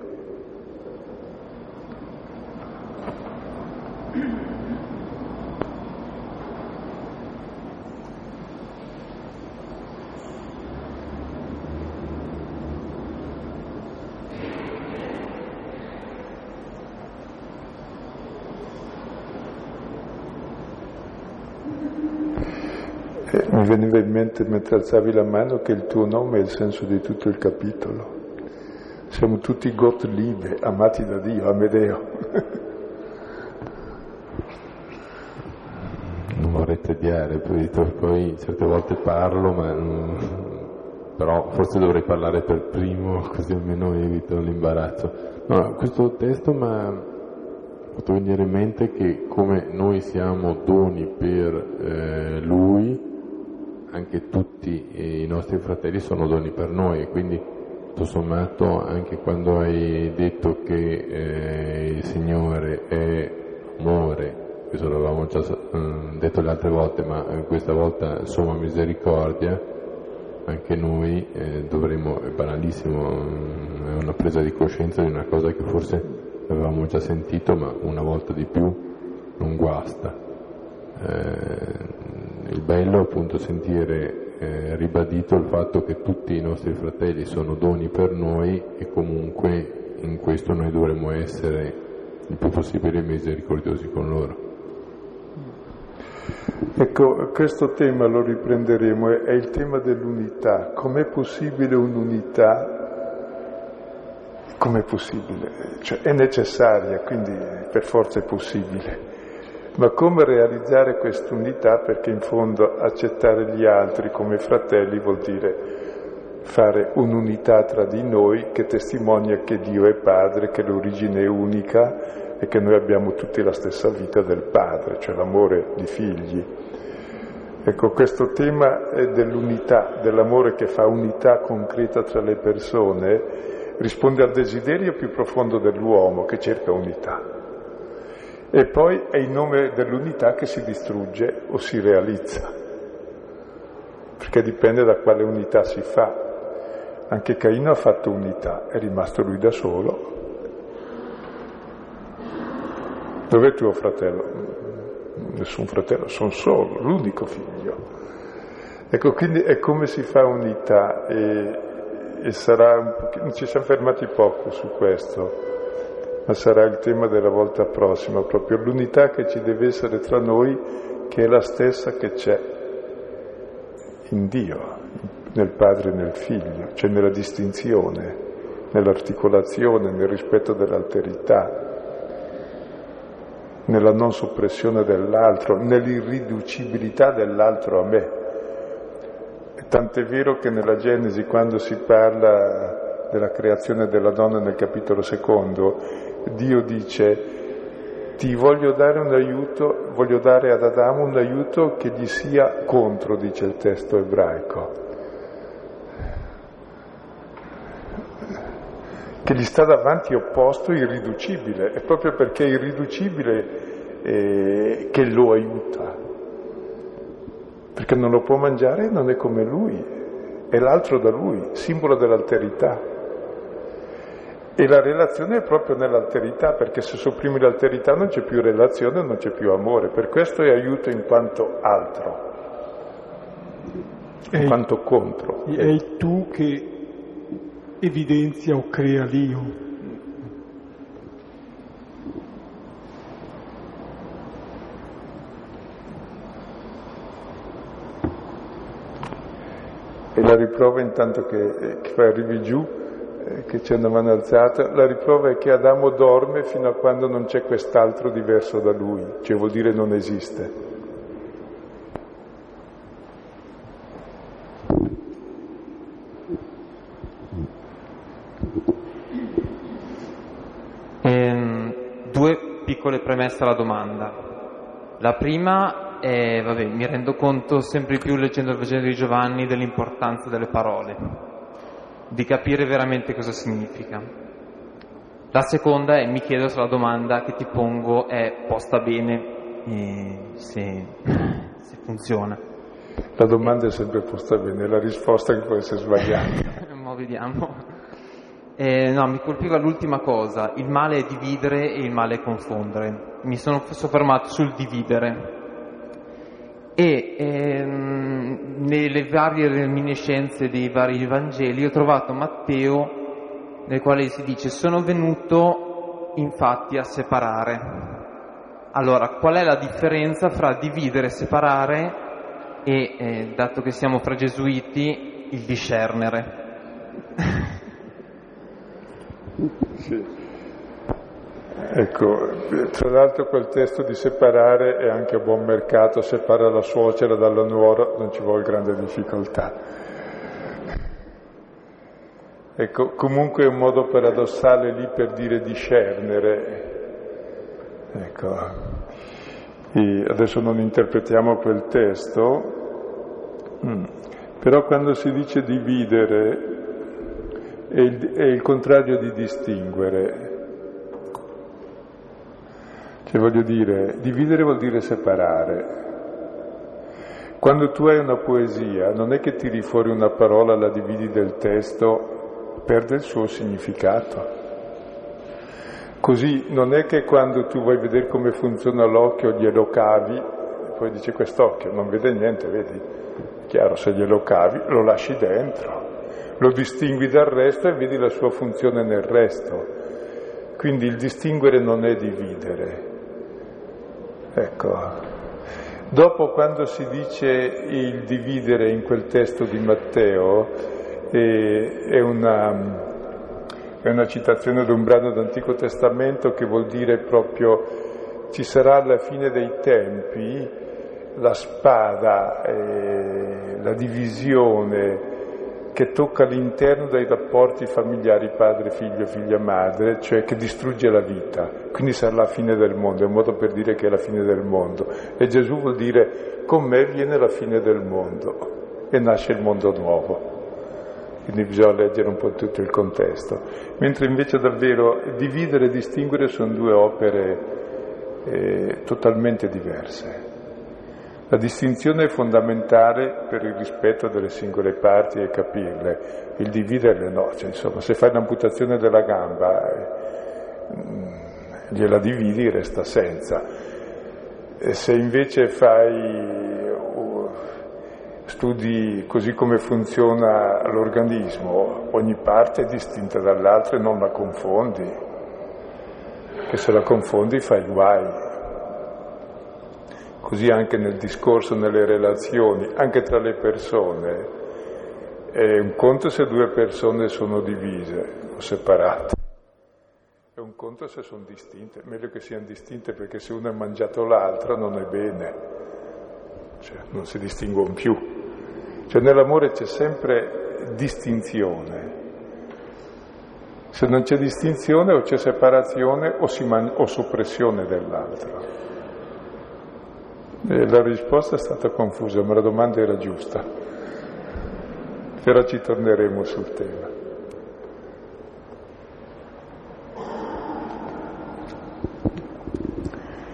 Mi veniva in mente mentre alzavi la mano che il tuo nome è il senso di tutto il capitolo. Siamo tutti Gottliebe, amati da Dio, Amedeo. Non vorrei tediare, poi certe volte parlo, ma però forse dovrei parlare per primo, così almeno evito l'imbarazzo. No, questo testo mi ha fatto venire in mente che come noi siamo doni per eh, Lui, anche tutti i nostri fratelli sono doni per noi e quindi tutto sommato anche quando hai detto che eh, il Signore è amore, questo l'avevamo già eh, detto le altre volte, ma eh, questa volta somma misericordia, anche noi eh, dovremmo, è banalissimo, mm, è una presa di coscienza di una cosa che forse avevamo già sentito, ma una volta di più non guasta. Eh, il bello è appunto sentire eh, ribadito il fatto che tutti i nostri fratelli sono doni per noi e comunque in questo noi dovremmo essere il più possibile misericordiosi con loro. Ecco, questo tema lo riprenderemo, è il tema dell'unità. Com'è possibile un'unità? Com'è possibile? Cioè, è necessaria, quindi per forza è possibile. Ma come realizzare quest'unità? Perché in fondo accettare gli altri come fratelli vuol dire fare un'unità tra di noi che testimonia che Dio è Padre, che l'origine è unica e che noi abbiamo tutti la stessa vita del Padre, cioè l'amore di figli. Ecco, questo tema dell'unità, dell'amore che fa unità concreta tra le persone, risponde al desiderio più profondo dell'uomo che cerca unità. E poi è in nome dell'unità che si distrugge o si realizza, perché dipende da quale unità si fa. Anche Caino ha fatto unità, è rimasto lui da solo. Dov'è tuo fratello? Nessun fratello, sono solo, l'unico figlio. Ecco, quindi è come si fa unità e, e sarà un pochino, ci siamo fermati poco su questo, ma sarà il tema della volta prossima, proprio l'unità che ci deve essere tra noi, che è la stessa che c'è in Dio, nel padre e nel figlio, cioè nella distinzione, nell'articolazione, nel rispetto dell'alterità, nella non soppressione dell'altro, nell'irriducibilità dell'altro a me. Tant'è vero che nella Genesi, quando si parla della creazione della donna nel capitolo secondo, Dio dice ti voglio dare un aiuto, voglio dare ad Adamo un aiuto che gli sia contro, dice il testo ebraico. Che gli sta davanti opposto, irriducibile, è proprio perché è irriducibile eh, che lo aiuta. Perché non lo può mangiare non è come lui, è l'altro da lui, simbolo dell'alterità. E la relazione è proprio nell'alterità, perché se sopprimi l'alterità non c'è più relazione, non c'è più amore. Per questo è aiuto in quanto altro, in è quanto il, contro. È il tu che evidenzia o crea l'io. E la riprova intanto che, che arrivi giù che c'è una mano alzata, la riprova è che Adamo dorme fino a quando non c'è quest'altro diverso da lui, cioè vuol dire non esiste. Ehm, due piccole premesse alla domanda. La prima è, vabbè, mi rendo conto sempre più leggendo il Vangelo di Giovanni dell'importanza delle parole di capire veramente cosa significa. La seconda è mi chiedo se la domanda che ti pongo è posta bene e se, se funziona. La domanda è sempre posta bene, la risposta che può essere sbagliata. Ma vediamo. Eh, no, mi colpiva l'ultima cosa, il male è dividere e il male è confondere. Mi sono soffermato sul dividere e ehm, nelle varie reminiscenze dei vari Vangeli ho trovato Matteo nel quale si dice sono venuto infatti a separare. Allora, qual è la differenza fra dividere e separare e, eh, dato che siamo fra gesuiti, il discernere? sì. Ecco, tra l'altro quel testo di separare è anche a buon mercato, separa la suocera dalla nuora, non ci vuole grande difficoltà. Ecco, comunque è un modo paradossale lì per dire discernere, Ecco. E adesso non interpretiamo quel testo, mm. però quando si dice dividere è il, è il contrario di distinguere. Cioè voglio dire, dividere vuol dire separare. Quando tu hai una poesia, non è che tiri fuori una parola, la dividi del testo, perde il suo significato. Così non è che quando tu vuoi vedere come funziona l'occhio glielo cavi, poi dice quest'occhio non vede niente, vedi? Chiaro, se glielo cavi lo lasci dentro, lo distingui dal resto e vedi la sua funzione nel resto. Quindi il distinguere non è dividere. Ecco, Dopo, quando si dice il dividere in quel testo di Matteo, eh, è, una, è una citazione di un brano dell'Antico Testamento che vuol dire proprio ci sarà alla fine dei tempi la spada, eh, la divisione che tocca l'interno dei rapporti familiari padre, figlio, figlia, madre, cioè che distrugge la vita. Quindi sarà la fine del mondo, è un modo per dire che è la fine del mondo. E Gesù vuol dire con me viene la fine del mondo e nasce il mondo nuovo. Quindi bisogna leggere un po' tutto il contesto. Mentre invece davvero dividere e distinguere sono due opere eh, totalmente diverse. La distinzione è fondamentale per il rispetto delle singole parti e capirle, il dividerle no, cioè, insomma, se fai l'amputazione della gamba eh, gliela dividi resta senza. E se invece fai uh, studi così come funziona l'organismo, ogni parte è distinta dall'altra e non la confondi, che se la confondi fai guai così anche nel discorso, nelle relazioni, anche tra le persone. È un conto se due persone sono divise o separate, è un conto se sono distinte, meglio che siano distinte perché se uno ha mangiato l'altra non è bene, cioè non si distinguono più. Cioè nell'amore c'è sempre distinzione. Se non c'è distinzione o c'è separazione o, man- o soppressione dell'altro. E la risposta è stata confusa, ma la domanda era giusta. Però ci torneremo sul tema.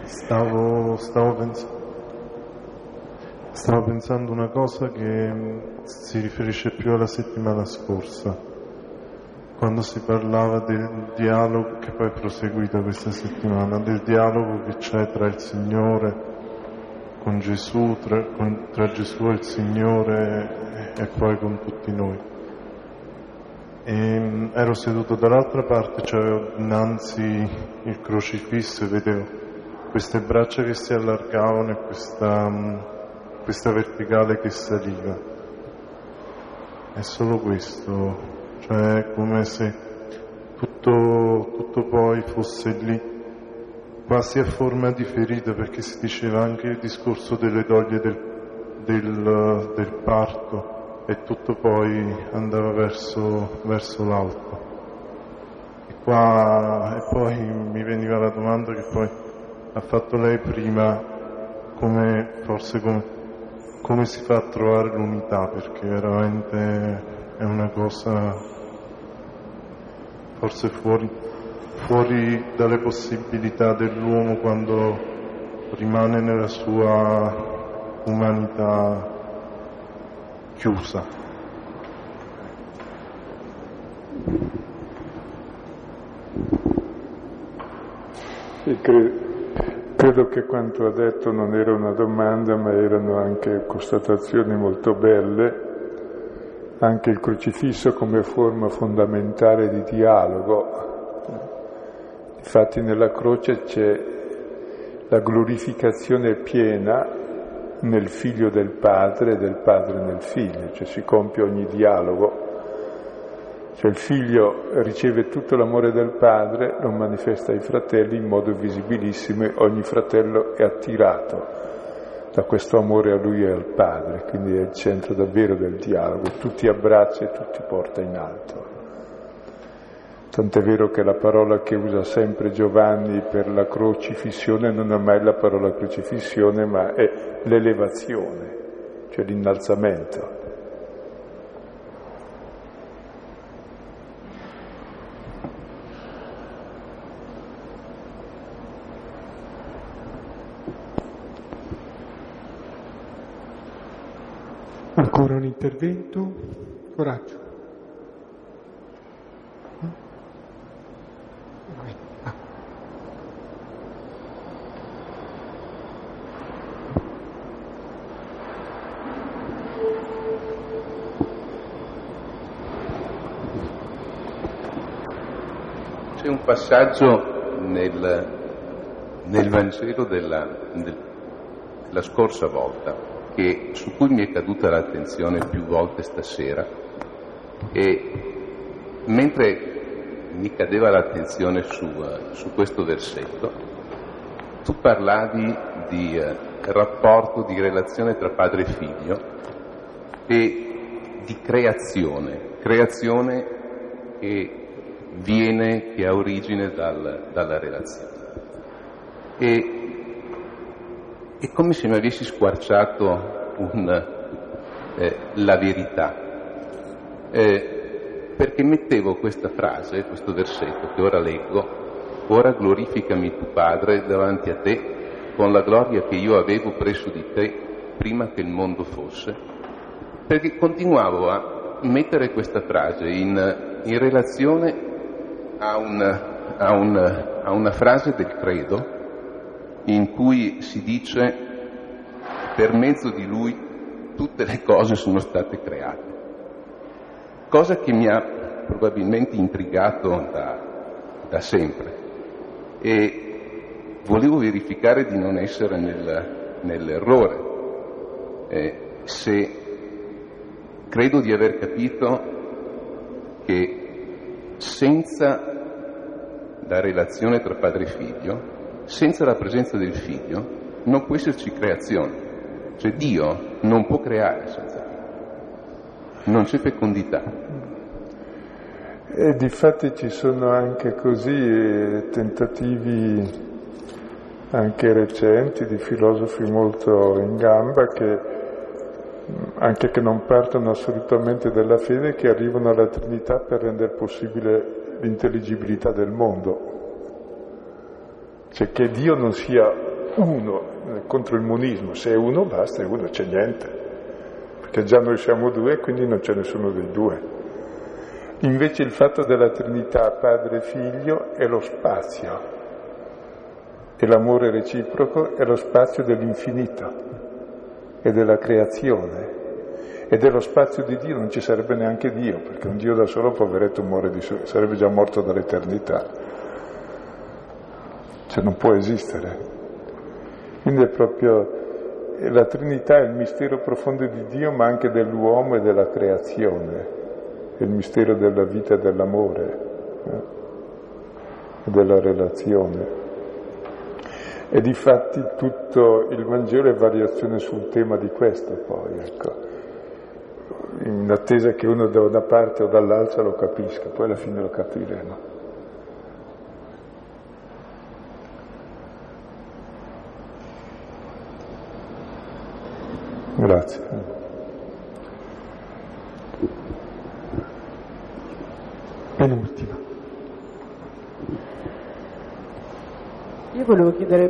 Stavo, stavo, pens- stavo pensando una cosa che si riferisce più alla settimana scorsa, quando si parlava del dialogo che poi è proseguito questa settimana, del dialogo che c'è tra il Signore con Gesù, tra, con, tra Gesù e il Signore e poi con tutti noi. E, mm, ero seduto dall'altra parte, c'avevo dinanzi il crocifisso e vedevo queste braccia che si allargavano e questa, mm, questa verticale che saliva. È solo questo, cioè come se tutto, tutto poi fosse lì quasi a forma di ferita perché si diceva anche il discorso delle doglie del, del, del parto e tutto poi andava verso, verso l'alto. E, qua, e poi mi veniva la domanda che poi ha fatto lei prima, come, forse come, come si fa a trovare l'unità, perché veramente è una cosa forse fuori, fuori dalle possibilità dell'uomo quando rimane nella sua umanità chiusa. Sì, credo, credo che quanto ha detto non era una domanda, ma erano anche constatazioni molto belle anche il crocifisso come forma fondamentale di dialogo Infatti nella croce c'è la glorificazione piena nel figlio del padre e del padre nel figlio, cioè si compie ogni dialogo. Cioè il figlio riceve tutto l'amore del padre, lo manifesta ai fratelli in modo visibilissimo e ogni fratello è attirato da questo amore a lui e al padre, quindi è il centro davvero del dialogo, tutti abbraccia e tutti porta in alto. Tant'è vero che la parola che usa sempre Giovanni per la crocifissione non è mai la parola crocifissione, ma è l'elevazione, cioè l'innalzamento. Ancora un intervento? Coraggio. Passaggio nel, nel Vangelo della, del, della scorsa volta che, su cui mi è caduta l'attenzione più volte stasera e mentre mi cadeva l'attenzione su, su questo versetto, tu parlavi di uh, rapporto, di relazione tra padre e figlio e di creazione, creazione che viene, che ha origine dal, dalla relazione. E è come se mi avessi squarciato un, eh, la verità, eh, perché mettevo questa frase, questo versetto che ora leggo, ora glorificami tu Padre davanti a te con la gloria che io avevo presso di te prima che il mondo fosse, perché continuavo a mettere questa frase in, in relazione a, un, a, un, a una frase del credo in cui si dice per mezzo di lui tutte le cose sono state create. Cosa che mi ha probabilmente intrigato da, da sempre e volevo verificare di non essere nel, nell'errore. Eh, se credo di aver capito che senza la relazione tra padre e figlio, senza la presenza del figlio, non può esserci creazione. Cioè Dio non può creare senza figlio. Non c'è fecondità. E difatti ci sono anche così eh, tentativi anche recenti di filosofi molto in gamba che anche che non partono assolutamente dalla fede, che arrivano alla Trinità per rendere possibile l'intelligibilità del mondo. Cioè che Dio non sia uno contro il monismo, se è uno basta, è uno, c'è niente, perché già noi siamo due quindi non c'è nessuno dei due. Invece il fatto della Trinità Padre e Figlio è lo spazio, e l'amore reciproco è lo spazio dell'infinito e della creazione e dello spazio di Dio non ci sarebbe neanche Dio, perché un Dio da solo, poveretto, muore di solo, sarebbe già morto dall'eternità. Cioè non può esistere. Quindi è proprio la Trinità è il mistero profondo di Dio, ma anche dell'uomo e della creazione, è il mistero della vita e dell'amore eh? della relazione. E di fatti tutto il Vangelo è variazione sul tema di questo poi, ecco. In attesa che uno da una parte o dall'altra lo capisca, poi alla fine lo capiremo. Grazie. Penultima. Io volevo chiedere,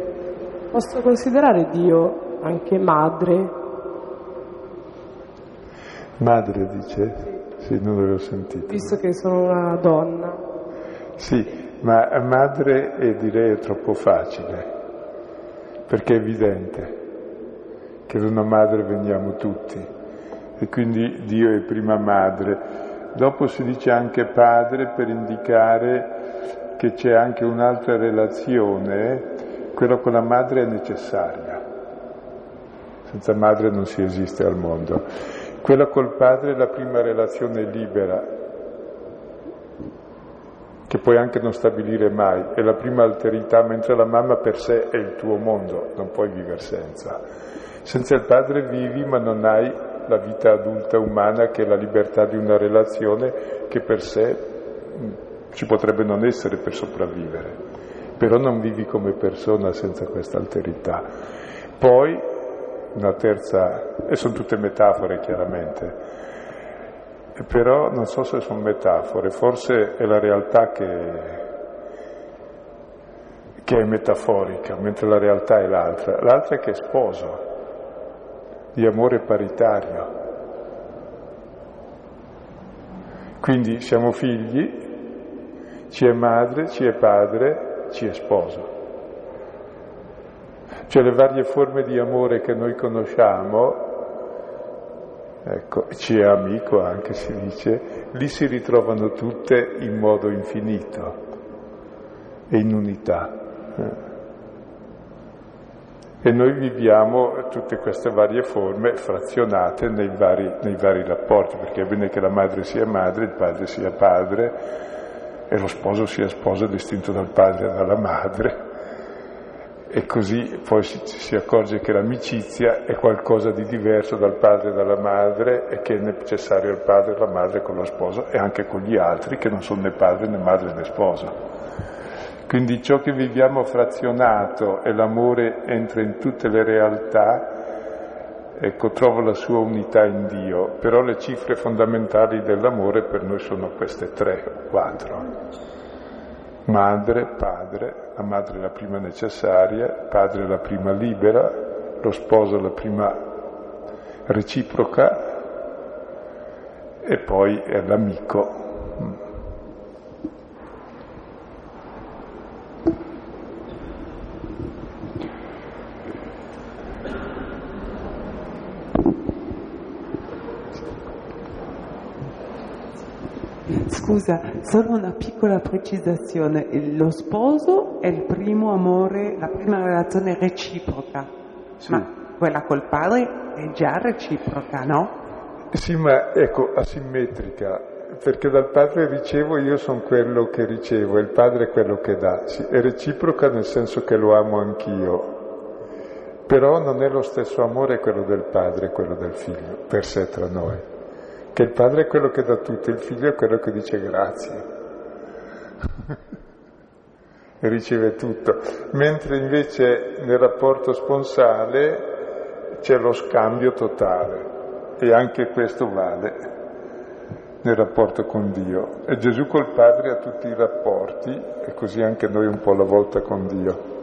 posso considerare Dio anche madre? Madre dice? Sì, non l'avevo sentito. Visto che sono una donna. Sì, ma madre è, direi è troppo facile, perché è evidente che da una madre veniamo tutti e quindi Dio è prima madre. Dopo si dice anche padre per indicare che c'è anche un'altra relazione, quella con la madre è necessaria. Senza madre non si esiste al mondo. Quella col padre è la prima relazione libera, che puoi anche non stabilire mai, è la prima alterità, mentre la mamma per sé è il tuo mondo, non puoi vivere senza. Senza il padre vivi ma non hai la vita adulta umana che è la libertà di una relazione che per sé ci potrebbe non essere per sopravvivere, però non vivi come persona senza questa alterità. Poi, una terza, e sono tutte metafore chiaramente, però non so se sono metafore, forse è la realtà che che è metaforica, mentre la realtà è l'altra. L'altra è che è sposo, di amore paritario. Quindi siamo figli, ci è madre, ci è padre, ci è sposo. Cioè le varie forme di amore che noi conosciamo, ecco, ci è amico anche si dice, lì si ritrovano tutte in modo infinito e in unità. E noi viviamo tutte queste varie forme frazionate nei vari, nei vari, rapporti, perché è bene che la madre sia madre, il padre sia padre e lo sposo sia sposo distinto dal padre e dalla madre. E così poi si, si accorge che l'amicizia è qualcosa di diverso dal padre e dalla madre e che è necessario il padre e la madre con lo sposo e anche con gli altri che non sono né padre né madre né sposo. Quindi ciò che viviamo frazionato e l'amore entra in tutte le realtà, ecco, trovo la sua unità in Dio, però le cifre fondamentali dell'amore per noi sono queste tre o quattro. Madre, padre, la madre è la prima necessaria, padre è la prima libera, lo sposo la prima reciproca e poi è l'amico Scusa, solo una piccola precisazione. Lo sposo è il primo amore, la prima relazione reciproca, sì. ma quella col padre è già reciproca, no? Sì, ma ecco, asimmetrica, perché dal padre ricevo io sono quello che ricevo e il padre è quello che dà. Sì, è reciproca nel senso che lo amo anch'io, però non è lo stesso amore quello del padre e quello del figlio, per sé tra noi che il padre è quello che dà tutto, il figlio è quello che dice grazie e riceve tutto, mentre invece nel rapporto sponsale c'è lo scambio totale e anche questo vale nel rapporto con Dio. E Gesù col Padre ha tutti i rapporti e così anche noi un po' alla volta con Dio.